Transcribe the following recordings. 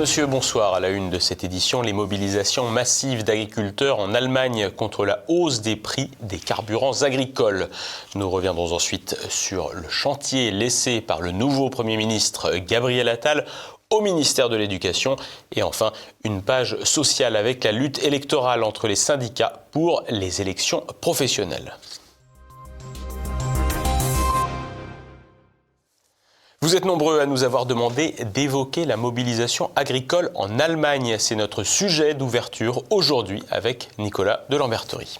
monsieur, bonsoir. À la une de cette édition, les mobilisations massives d'agriculteurs en Allemagne contre la hausse des prix des carburants agricoles. Nous reviendrons ensuite sur le chantier laissé par le nouveau Premier ministre Gabriel Attal au ministère de l'Éducation. Et enfin, une page sociale avec la lutte électorale entre les syndicats pour les élections professionnelles. Vous êtes nombreux à nous avoir demandé d'évoquer la mobilisation agricole en Allemagne. C'est notre sujet d'ouverture aujourd'hui avec Nicolas de Lamberterie.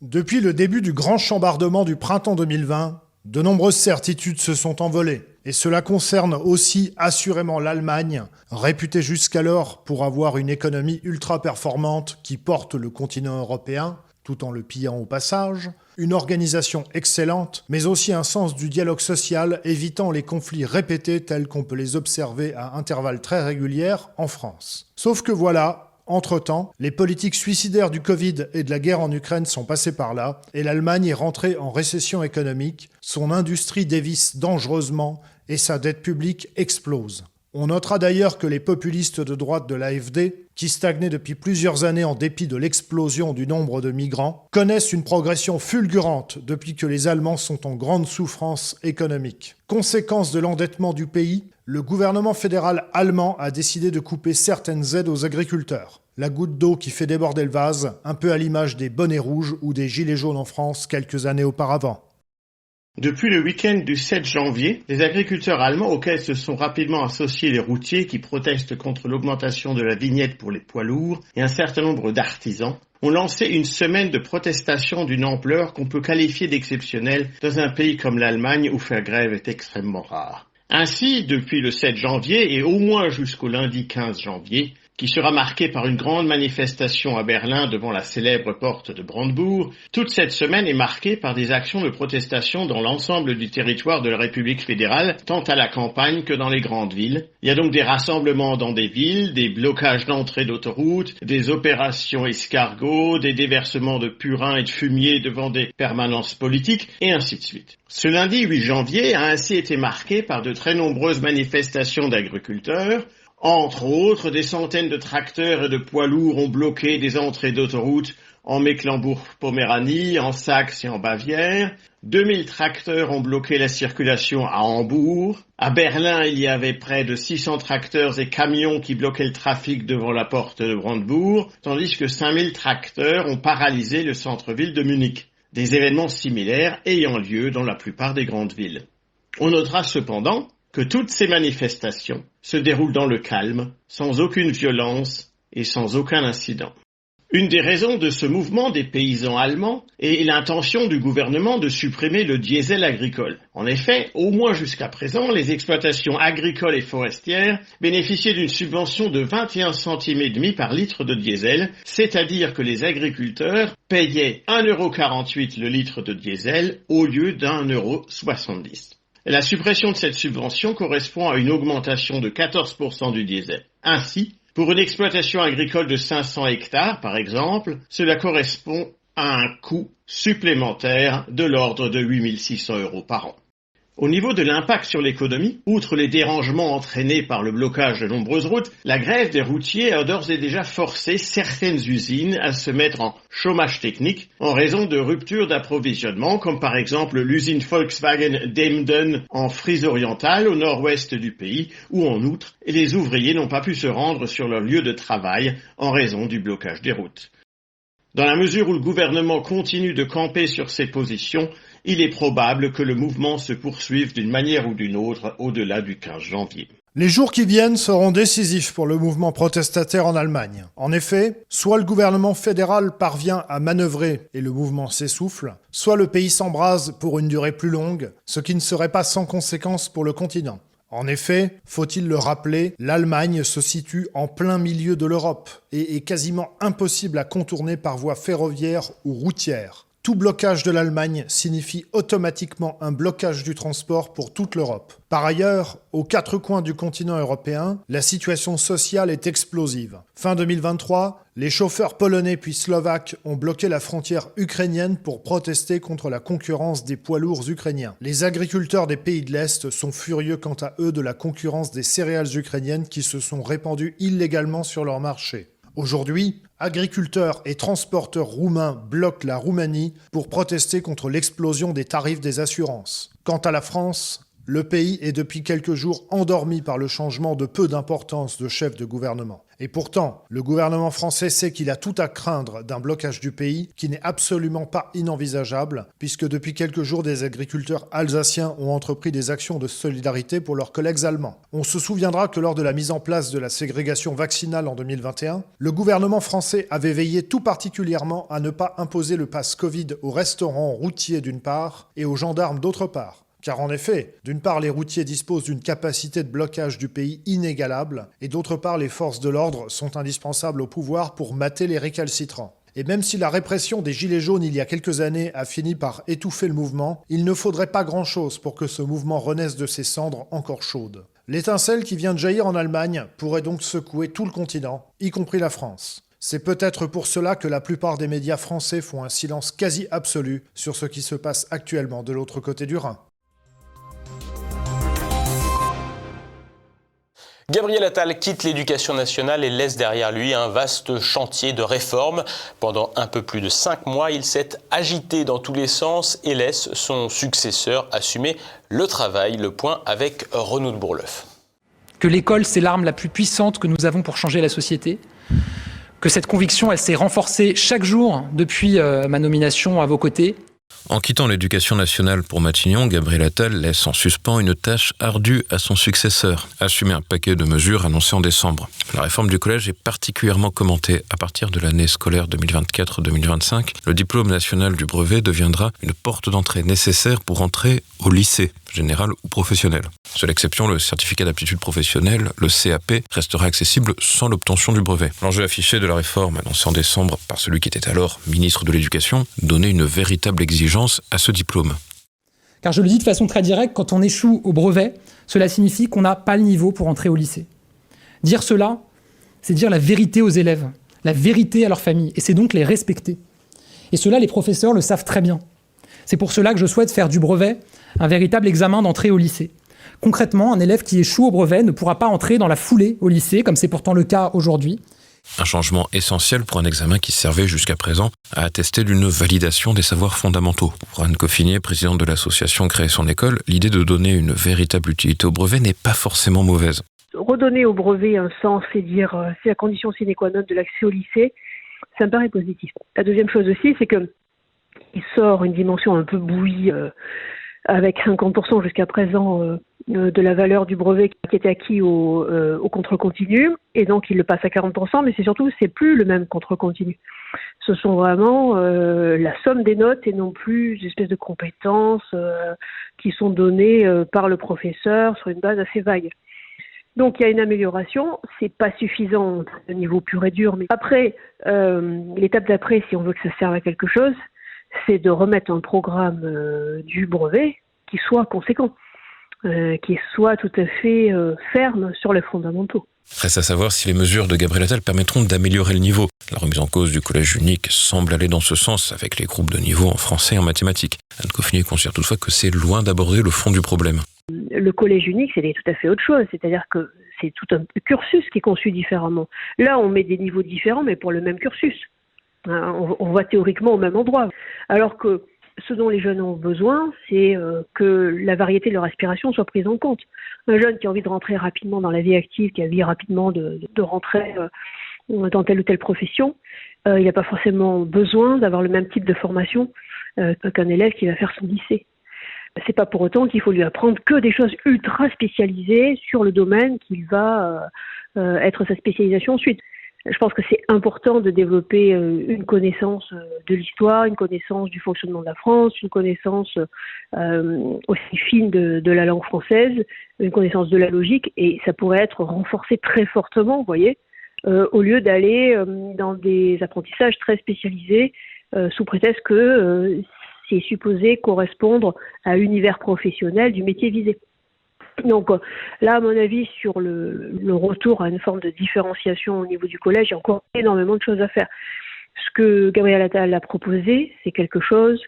Depuis le début du grand chambardement du printemps 2020, de nombreuses certitudes se sont envolées. Et cela concerne aussi assurément l'Allemagne, réputée jusqu'alors pour avoir une économie ultra performante qui porte le continent européen, tout en le pillant au passage, une organisation excellente, mais aussi un sens du dialogue social évitant les conflits répétés tels qu'on peut les observer à intervalles très réguliers en France. Sauf que voilà, entre-temps, les politiques suicidaires du Covid et de la guerre en Ukraine sont passées par là, et l'Allemagne est rentrée en récession économique, son industrie dévisse dangereusement et sa dette publique explose. On notera d'ailleurs que les populistes de droite de l'AFD, qui stagnaient depuis plusieurs années en dépit de l'explosion du nombre de migrants, connaissent une progression fulgurante depuis que les Allemands sont en grande souffrance économique. Conséquence de l'endettement du pays, le gouvernement fédéral allemand a décidé de couper certaines aides aux agriculteurs. La goutte d'eau qui fait déborder le vase, un peu à l'image des bonnets rouges ou des gilets jaunes en France quelques années auparavant. Depuis le week-end du 7 janvier, les agriculteurs allemands auxquels se sont rapidement associés les routiers qui protestent contre l'augmentation de la vignette pour les poids lourds et un certain nombre d'artisans ont lancé une semaine de protestation d'une ampleur qu'on peut qualifier d'exceptionnelle dans un pays comme l'Allemagne où faire grève est extrêmement rare. Ainsi, depuis le 7 janvier et au moins jusqu'au lundi 15 janvier, qui sera marqué par une grande manifestation à Berlin devant la célèbre porte de Brandebourg, toute cette semaine est marquée par des actions de protestation dans l'ensemble du territoire de la République fédérale, tant à la campagne que dans les grandes villes. Il y a donc des rassemblements dans des villes, des blocages d'entrée d'autoroutes, des opérations escargots, des déversements de purin et de fumier devant des permanences politiques, et ainsi de suite. Ce lundi 8 janvier a ainsi été marqué par de très nombreuses manifestations d'agriculteurs, entre autres, des centaines de tracteurs et de poids lourds ont bloqué des entrées d'autoroute en Mecklembourg-Poméranie, en Saxe et en Bavière. 2000 tracteurs ont bloqué la circulation à Hambourg. À Berlin, il y avait près de 600 tracteurs et camions qui bloquaient le trafic devant la porte de Brandebourg, tandis que 5000 tracteurs ont paralysé le centre-ville de Munich. Des événements similaires ayant lieu dans la plupart des grandes villes. On notera cependant que toutes ces manifestations se déroulent dans le calme, sans aucune violence et sans aucun incident. Une des raisons de ce mouvement des paysans allemands est l'intention du gouvernement de supprimer le diesel agricole. En effet, au moins jusqu'à présent, les exploitations agricoles et forestières bénéficiaient d'une subvention de 21 centimes et demi par litre de diesel, c'est-à-dire que les agriculteurs payaient 1,48€ le litre de diesel au lieu d'1,70€. La suppression de cette subvention correspond à une augmentation de 14% du diesel. Ainsi, pour une exploitation agricole de 500 hectares, par exemple, cela correspond à un coût supplémentaire de l'ordre de 8600 euros par an. Au niveau de l'impact sur l'économie, outre les dérangements entraînés par le blocage de nombreuses routes, la grève des routiers a d'ores et déjà forcé certaines usines à se mettre en chômage technique en raison de ruptures d'approvisionnement, comme par exemple l'usine Volkswagen d'Emden en Frise orientale, au nord-ouest du pays, où en outre, les ouvriers n'ont pas pu se rendre sur leur lieu de travail en raison du blocage des routes. Dans la mesure où le gouvernement continue de camper sur ses positions, il est probable que le mouvement se poursuive d'une manière ou d'une autre au-delà du 15 janvier. Les jours qui viennent seront décisifs pour le mouvement protestataire en Allemagne. En effet, soit le gouvernement fédéral parvient à manœuvrer et le mouvement s'essouffle, soit le pays s'embrase pour une durée plus longue, ce qui ne serait pas sans conséquence pour le continent. En effet, faut-il le rappeler, l'Allemagne se situe en plein milieu de l'Europe et est quasiment impossible à contourner par voie ferroviaire ou routière. Tout blocage de l'Allemagne signifie automatiquement un blocage du transport pour toute l'Europe. Par ailleurs, aux quatre coins du continent européen, la situation sociale est explosive. Fin 2023, les chauffeurs polonais puis slovaques ont bloqué la frontière ukrainienne pour protester contre la concurrence des poids lourds ukrainiens. Les agriculteurs des pays de l'Est sont furieux quant à eux de la concurrence des céréales ukrainiennes qui se sont répandues illégalement sur leur marché. Aujourd'hui, agriculteurs et transporteurs roumains bloquent la Roumanie pour protester contre l'explosion des tarifs des assurances. Quant à la France, le pays est depuis quelques jours endormi par le changement de peu d'importance de chef de gouvernement. Et pourtant, le gouvernement français sait qu'il a tout à craindre d'un blocage du pays qui n'est absolument pas inenvisageable, puisque depuis quelques jours, des agriculteurs alsaciens ont entrepris des actions de solidarité pour leurs collègues allemands. On se souviendra que lors de la mise en place de la ségrégation vaccinale en 2021, le gouvernement français avait veillé tout particulièrement à ne pas imposer le pass Covid aux restaurants routiers d'une part et aux gendarmes d'autre part. Car en effet, d'une part, les routiers disposent d'une capacité de blocage du pays inégalable, et d'autre part, les forces de l'ordre sont indispensables au pouvoir pour mater les récalcitrants. Et même si la répression des Gilets jaunes il y a quelques années a fini par étouffer le mouvement, il ne faudrait pas grand-chose pour que ce mouvement renaisse de ses cendres encore chaudes. L'étincelle qui vient de jaillir en Allemagne pourrait donc secouer tout le continent, y compris la France. C'est peut-être pour cela que la plupart des médias français font un silence quasi absolu sur ce qui se passe actuellement de l'autre côté du Rhin. Gabriel Attal quitte l'éducation nationale et laisse derrière lui un vaste chantier de réforme. Pendant un peu plus de cinq mois, il s'est agité dans tous les sens et laisse son successeur assumer le travail. Le point avec Renaud de Bourleuf. Que l'école, c'est l'arme la plus puissante que nous avons pour changer la société. Que cette conviction, elle s'est renforcée chaque jour depuis euh, ma nomination à vos côtés. En quittant l'éducation nationale pour Matignon, Gabriel Attal laisse en suspens une tâche ardue à son successeur, assumer un paquet de mesures annoncées en décembre. La réforme du collège est particulièrement commentée. À partir de l'année scolaire 2024-2025, le diplôme national du brevet deviendra une porte d'entrée nécessaire pour entrer au lycée, général ou professionnel. Seule exception, le certificat d'aptitude professionnelle, le CAP, restera accessible sans l'obtention du brevet. L'enjeu affiché de la réforme annoncée en décembre par celui qui était alors ministre de l'Éducation, donnait une véritable exigence à ce diplôme. Car je le dis de façon très directe, quand on échoue au brevet, cela signifie qu'on n'a pas le niveau pour entrer au lycée. Dire cela, c'est dire la vérité aux élèves, la vérité à leurs familles, et c'est donc les respecter. Et cela, les professeurs le savent très bien. C'est pour cela que je souhaite faire du brevet un véritable examen d'entrée au lycée. Concrètement, un élève qui échoue au brevet ne pourra pas entrer dans la foulée au lycée, comme c'est pourtant le cas aujourd'hui. Un changement essentiel pour un examen qui servait jusqu'à présent à attester d'une validation des savoirs fondamentaux. Pour Anne Coffinier, présidente de l'association Créer son école, l'idée de donner une véritable utilité au brevet n'est pas forcément mauvaise. Redonner au brevet un sens et dire euh, c'est la condition sine qua non de l'accès au lycée, ça me paraît positif. La deuxième chose aussi, c'est que il sort une dimension un peu bouillie euh, avec 50% jusqu'à présent euh, de la valeur du brevet qui était acquis au, euh, au contrôle continu, et donc il le passe à 40%, mais c'est surtout, c'est plus le même contrôle continu. Ce sont vraiment euh, la somme des notes et non plus des espèces de compétences euh, qui sont données euh, par le professeur sur une base assez vague. Donc il y a une amélioration, c'est pas suffisant au niveau pur et dur, mais après, euh, l'étape d'après, si on veut que ça serve à quelque chose, c'est de remettre un programme euh, du brevet qui soit conséquent, euh, qui soit tout à fait euh, ferme sur les fondamentaux. Reste à savoir si les mesures de Gabriel Attal permettront d'améliorer le niveau. La remise en cause du collège unique semble aller dans ce sens avec les groupes de niveau en français et en mathématiques. Anne Coffinier considère toutefois que c'est loin d'aborder le fond du problème. Le collège unique, c'est tout à fait autre chose, c'est-à-dire que c'est tout un cursus qui est conçu différemment. Là, on met des niveaux différents, mais pour le même cursus. Hein, on, on va théoriquement au même endroit. Alors que ce dont les jeunes ont besoin, c'est euh, que la variété de leur aspiration soit prise en compte. Un jeune qui a envie de rentrer rapidement dans la vie active, qui a envie rapidement de, rentrer euh, dans telle ou telle profession, euh, il n'a pas forcément besoin d'avoir le même type de formation qu'un élève qui va faire son lycée. C'est pas pour autant qu'il faut lui apprendre que des choses ultra spécialisées sur le domaine qu'il va être sa spécialisation ensuite je pense que c'est important de développer euh, une connaissance euh, de l'histoire, une connaissance du fonctionnement de la France, une connaissance euh, aussi fine de, la langue française, une connaissance de la logique, et ça pourrait être renforcé très fortement, vous voyez, au lieu d'aller dans des apprentissages très spécialisés sous prétexte que c'est supposé correspondre à l'univers professionnel du métier visé. Donc là, à mon avis, sur le, retour à une forme de différenciation au niveau du collège, il y a encore énormément de choses à faire. Ce que Gabriel Attal a proposé, c'est quelque chose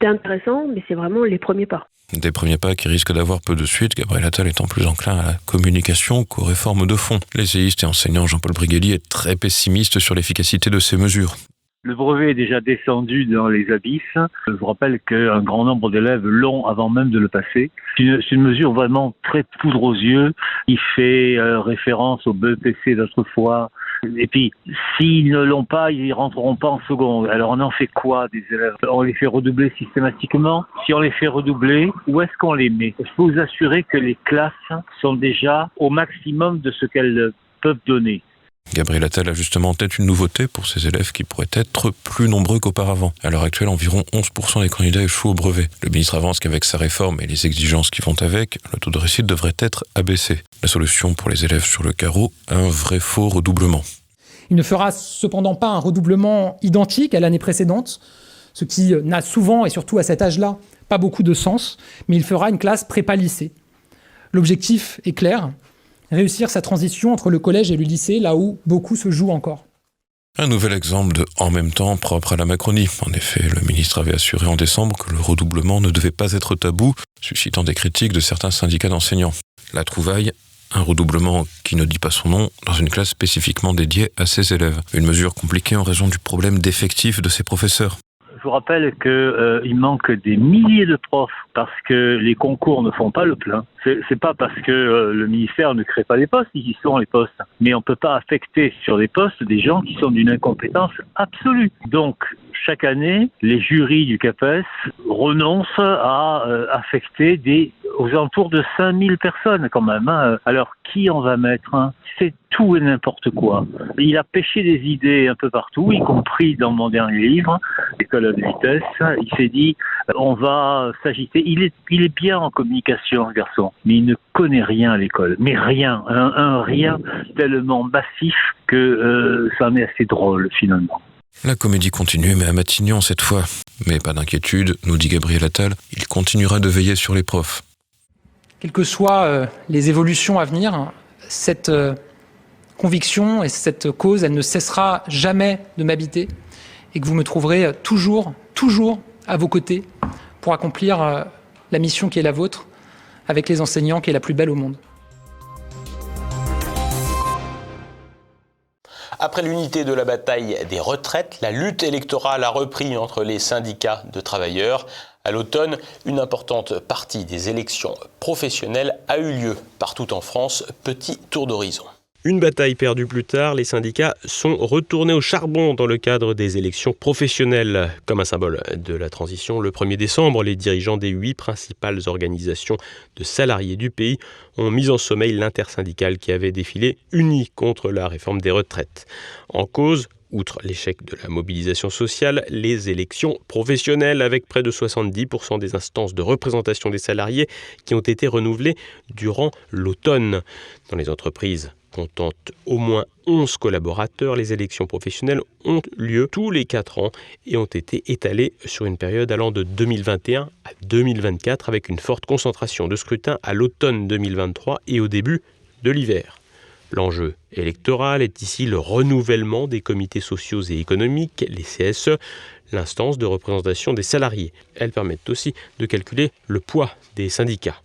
d'intéressant, mais c'est vraiment les premiers pas. Des premiers pas qui risquent d'avoir peu de suite, Gabriel Attal étant plus enclin à la communication qu'aux réformes de fond. L'essayiste et enseignant Jean-Paul Brigelli est très pessimiste sur l'efficacité de ces mesures. Le brevet est déjà descendu dans les abysses. Je vous rappelle qu'un grand nombre d'élèves l'ont avant même de le passer. C'est une, mesure vraiment très poudre aux yeux. Il fait euh, référence au BEPC d'autrefois. Et puis, s'ils ne l'ont pas, ils rentreront pas en seconde. Alors, on en fait quoi des élèves? On les fait redoubler systématiquement? Si on les fait redoubler, où est-ce qu'on les met? Je peux vous assurer que les classes sont déjà au maximum de ce qu'elles peuvent donner. Gabriel Attal a justement en tête une nouveauté pour ces élèves qui pourraient être plus nombreux qu'auparavant. À l'heure actuelle, environ 11% des candidats échouent au brevet. Le ministre avance qu'avec sa réforme et les exigences qui vont avec, le taux de réussite devrait être abaissé. La solution pour les élèves sur le carreau, un vrai faux redoublement. Il ne fera cependant pas un redoublement identique à l'année précédente, ce qui n'a souvent, et surtout à cet âge-là, pas beaucoup de sens, mais il fera une classe prépa-lycée. L'objectif est clair, réussir sa transition entre le collège et le lycée, là où beaucoup se jouent encore. Un nouvel exemple de en même temps propre à la Macronie. En effet, le ministre avait assuré en décembre que le redoublement ne devait pas être tabou, suscitant des critiques de certains syndicats d'enseignants. La trouvaille, un redoublement qui ne dit pas son nom dans une classe spécifiquement dédiée à ses élèves. Une mesure compliquée en raison du problème d'effectifs de ses professeurs. Je vous rappelle qu'il euh, manque des milliers de profs parce que les concours ne font pas le plein. C'est pas parce que euh, le ministère ne crée pas les postes, ils y sont les postes. Mais on ne peut pas affecter sur des postes des gens qui sont d'une incompétence absolue. Donc, chaque année, les jurys du CAPES renoncent à euh, affecter des aux alentours de 5000 personnes quand même. Hein. Alors qui en va mettre hein? C'est tout et n'importe quoi. Il a pêché des idées un peu partout, y compris dans mon dernier livre, École de vitesse. Il s'est dit, on va s'agiter. Il est, il est bien en communication, garçon, mais il ne connaît rien à l'école. Mais rien, un, rien tellement massif que euh, ça en est assez drôle finalement. La comédie continue, mais à Matignon cette fois. Mais pas d'inquiétude, nous dit Gabriel Attal, il continuera de veiller sur les profs. Quelles que soient euh, les évolutions à venir, cette euh, conviction et cette cause, elle ne cessera jamais de m'habiter et que vous me trouverez toujours, toujours à vos côtés pour accomplir euh, la mission qui est la vôtre avec les enseignants qui est la plus belle au monde. Après l'unité de la bataille des retraites, la lutte électorale a repris entre les syndicats de travailleurs. À l'automne, une importante partie des élections professionnelles a eu lieu partout en France. Petit tour d'horizon. Une bataille perdue plus tard, les syndicats sont retournés au charbon dans le cadre des élections professionnelles. Comme un symbole de la transition, le 1er décembre, les dirigeants des huit principales organisations de salariés du pays ont mis en sommeil l'intersyndicale qui avait défilé uni contre la réforme des retraites. En cause, Outre l'échec de la mobilisation sociale, les élections professionnelles avec près de 70% des instances de représentation des salariés qui ont été renouvelées durant l'automne. Dans les entreprises comptant au moins 11 collaborateurs, les élections professionnelles ont lieu tous les 4 ans et ont été étalées sur une période allant de 2021 à 2024 avec une forte concentration de scrutins à l'automne 2023 et au début de l'hiver. L'enjeu électoral est ici le renouvellement des comités sociaux et économiques, les CSE, l'instance de représentation des salariés. Elles permettent aussi de calculer le poids des syndicats.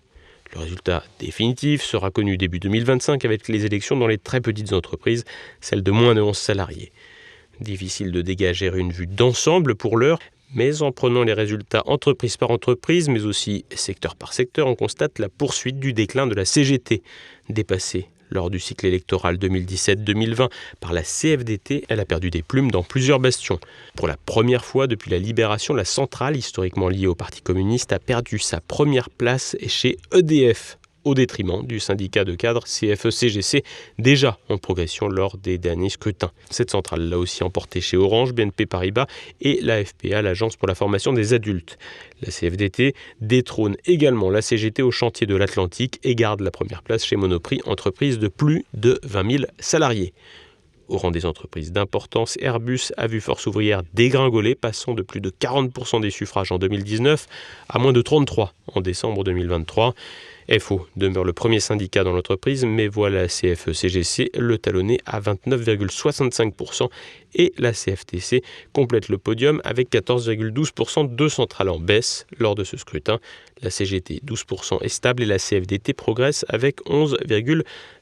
Le résultat définitif sera connu début 2025 avec les élections dans les très petites entreprises, celles de moins de 11 salariés. Difficile de dégager une vue d'ensemble pour l'heure, mais en prenant les résultats entreprise par entreprise, mais aussi secteur par secteur, on constate la poursuite du déclin de la CGT, dépassée lors du cycle électoral 2017-2020 par la CFDT, elle a perdu des plumes dans plusieurs bastions. Pour la première fois depuis la libération, la centrale, historiquement liée au Parti communiste, a perdu sa première place chez EDF au détriment du syndicat de cadres CFE-CGC, déjà en progression lors des derniers scrutins. Cette centrale l'a aussi emporté chez Orange, BNP Paribas et la FPA, l'Agence pour la formation des adultes. La CFDT détrône également la CGT au chantier de l'Atlantique et garde la première place chez Monoprix, entreprise de plus de 20 000 salariés. Au rang des entreprises d'importance, Airbus a vu Force ouvrière dégringoler, passant de plus de 40% des suffrages en 2019 à moins de 33 en décembre 2023. FO demeure le premier syndicat dans l'entreprise, mais voit la CFE-CGC le talonner à 29,65% et la CFTC complète le podium avec 14,12% de centrales en baisse lors de ce scrutin. La CGT 12% est stable et la CFDT progresse avec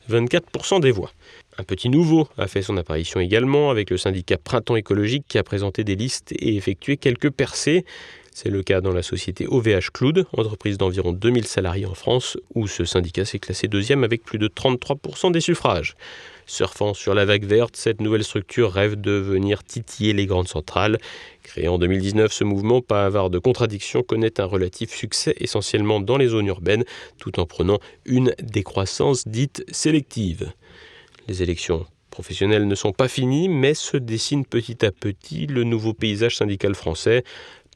11,24% des voix. Un petit nouveau a fait son apparition également avec le syndicat Printemps écologique qui a présenté des listes et effectué quelques percées. C'est le cas dans la société OVH Cloud, entreprise d'environ 2000 salariés en France, où ce syndicat s'est classé deuxième avec plus de 33% des suffrages. Surfant sur la vague verte, cette nouvelle structure rêve de venir titiller les grandes centrales. Créé en 2019, ce mouvement, pas avare de contradictions, connaît un relatif succès essentiellement dans les zones urbaines, tout en prenant une décroissance dite sélective. Les élections professionnelles ne sont pas finies, mais se dessine petit à petit le nouveau paysage syndical français.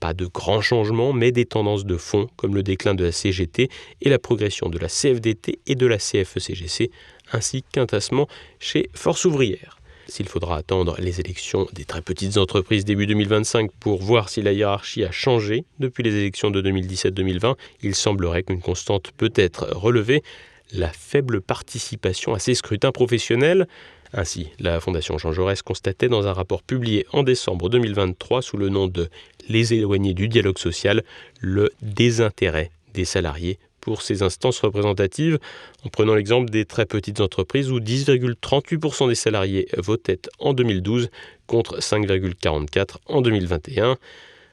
Pas de grands changements, mais des tendances de fond, comme le déclin de la CGT et la progression de la CFDT et de la CFE-CGC, ainsi qu'un tassement chez Force ouvrière. S'il faudra attendre les élections des très petites entreprises début 2025 pour voir si la hiérarchie a changé depuis les élections de 2017-2020, il semblerait qu'une constante peut être relevée, la faible participation à ces scrutins professionnels. Ainsi, la Fondation Jean Jaurès constatait dans un rapport publié en décembre 2023 sous le nom de Les éloignés du dialogue social le désintérêt des salariés pour ces instances représentatives, en prenant l'exemple des très petites entreprises où 10,38% des salariés votaient en 2012 contre 5,44% en 2021.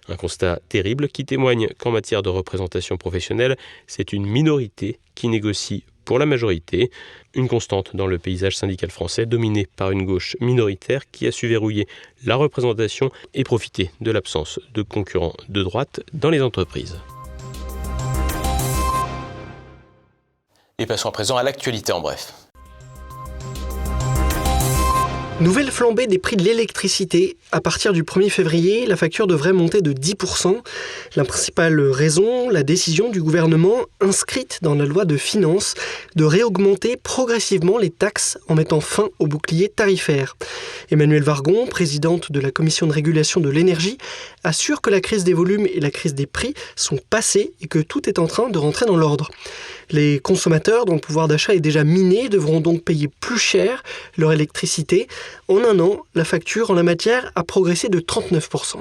Un constat terrible qui témoigne qu'en matière de représentation professionnelle, c'est une minorité qui négocie pour la majorité, une constante dans le paysage syndical français dominé par une gauche minoritaire qui a su verrouiller la représentation et profiter de l'absence de concurrents de droite dans les entreprises. Et passons à présent à l'actualité en bref. Nouvelle flambée des prix de l'électricité. À partir du 1er février, la facture devrait monter de 10%. La principale raison, la décision du gouvernement inscrite dans la loi de finances de réaugmenter progressivement les taxes en mettant fin au bouclier tarifaire. Emmanuel Vargon, présidente de la commission de régulation de l'énergie, assure que la crise des volumes et la crise des prix sont passées et que tout est en train de rentrer dans l'ordre. Les consommateurs dont le pouvoir d'achat est déjà miné devront donc payer plus cher leur électricité. En un an, la facture en la matière a progressé de 39%.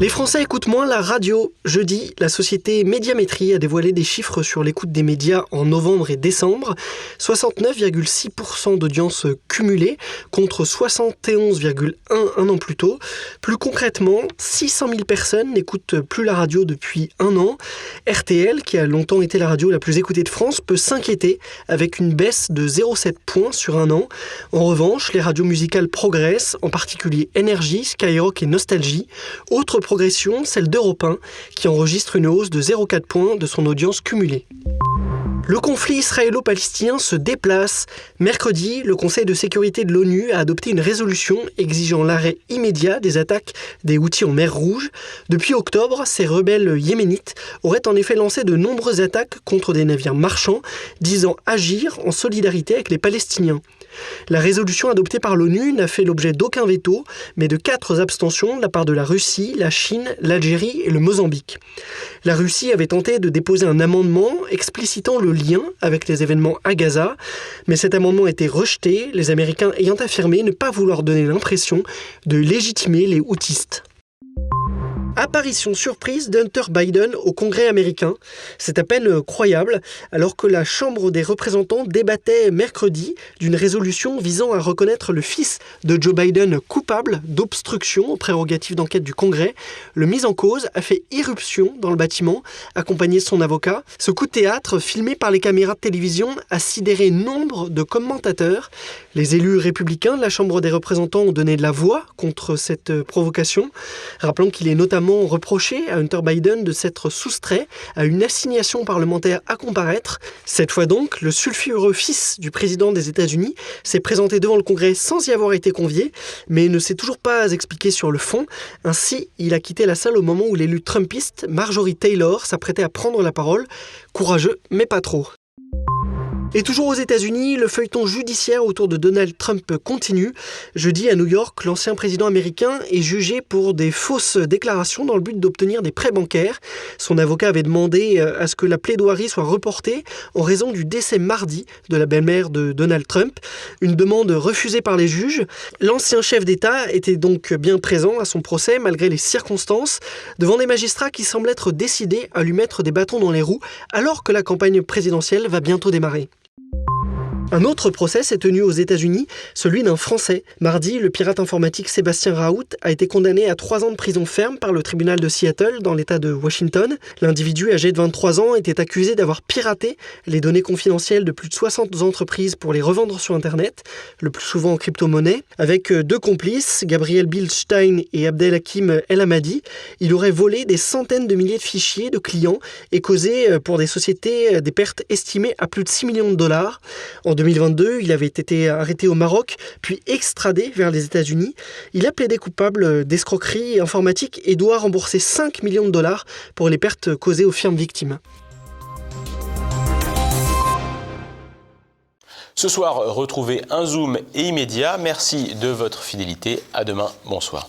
Les Français écoutent moins la radio. Jeudi, la société Médiamétrie a dévoilé des chiffres sur l'écoute des médias en novembre et décembre. 69,6% d'audience cumulée contre 71,1 un an plus tôt. Plus concrètement, 600 000 personnes n'écoutent plus la radio depuis un an. RTL, qui a longtemps été la radio la plus écoutée de France, peut s'inquiéter avec une baisse de 0,7 points sur un an. En revanche, les radios musicales progressent, en particulier Énergie, Skyrock et Nostalgie. Autre progression, celle d'Europe 1, qui enregistre une hausse de 0,4 points de son audience cumulée. Le conflit israélo-palestinien se déplace. Mercredi, le Conseil de sécurité de l'ONU a adopté une résolution exigeant l'arrêt immédiat des attaques des Houthis en mer Rouge. Depuis octobre, ces rebelles yéménites auraient en effet lancé de nombreuses attaques contre des navires marchands, disant agir en solidarité avec les Palestiniens. La résolution adoptée par l'ONU n'a fait l'objet d'aucun veto, mais de quatre abstentions de la part de la Russie, la Chine, l'Algérie et le Mozambique. La Russie avait tenté de déposer un amendement explicitant le lien avec les événements à Gaza, mais cet amendement a été rejeté, les Américains ayant affirmé ne pas vouloir donner l'impression de légitimer les houtistes. Apparition surprise d'Hunter Biden au Congrès américain. C'est à peine croyable, alors que la Chambre des représentants débattait mercredi d'une résolution visant à reconnaître le fils de Joe Biden coupable d'obstruction aux prérogatives d'enquête du Congrès. Le mis en cause a fait irruption dans le bâtiment, accompagné de son avocat. Ce coup de théâtre, filmé par les caméras de télévision, a sidéré nombre de commentateurs. Les élus républicains de la Chambre des représentants ont donné de la voix contre cette provocation. Rappelons qu'il est notamment reproché à Hunter Biden de s'être soustrait à une assignation parlementaire à comparaître. Cette fois donc, le sulfureux fils du président des États-Unis s'est présenté devant le Congrès sans y avoir été convié, mais ne s'est toujours pas expliqué sur le fond. Ainsi, il a quitté la salle au moment où l'élu trumpiste Marjorie Taylor s'apprêtait à prendre la parole. Courageux, mais pas trop. Et toujours aux États-Unis, le feuilleton judiciaire autour de Donald Trump continue. Jeudi à New York, l'ancien président américain est jugé pour des fausses déclarations dans le but d'obtenir des prêts bancaires. Son avocat avait demandé euh, à ce que la plaidoirie soit reportée en raison du décès mardi de la belle-mère de Donald Trump. Une demande refusée par les juges. L'ancien chef d'État était donc bien présent à son procès malgré les circonstances, devant des magistrats qui semblent être décidés à lui mettre des bâtons dans les roues alors que la campagne présidentielle va bientôt démarrer. Un autre procès s'est tenu aux États-Unis, celui d'un Français. Mardi, le pirate informatique Sébastien Raoult a été condamné à trois ans de prison ferme par le tribunal de Seattle dans l'État de Washington. L'individu âgé de 23 ans était accusé d'avoir piraté les données confidentielles de plus de 60 entreprises pour les revendre sur Internet, le plus souvent en crypto-monnaie. Avec deux complices, Gabriel Bildstein et Abdelhakim El Hamadi, il aurait volé des centaines de milliers de fichiers de clients et causé pour des sociétés des pertes estimées à plus de 6 millions de dollars. 2022, il avait été arrêté au Maroc, puis extradé vers les États-Unis. Il a plaidé coupable d'escroquerie informatique et doit rembourser 5 millions de dollars pour les pertes causées aux firmes victimes. Ce soir, retrouvez un zoom et immédiat. Merci de votre fidélité. À demain. Bonsoir.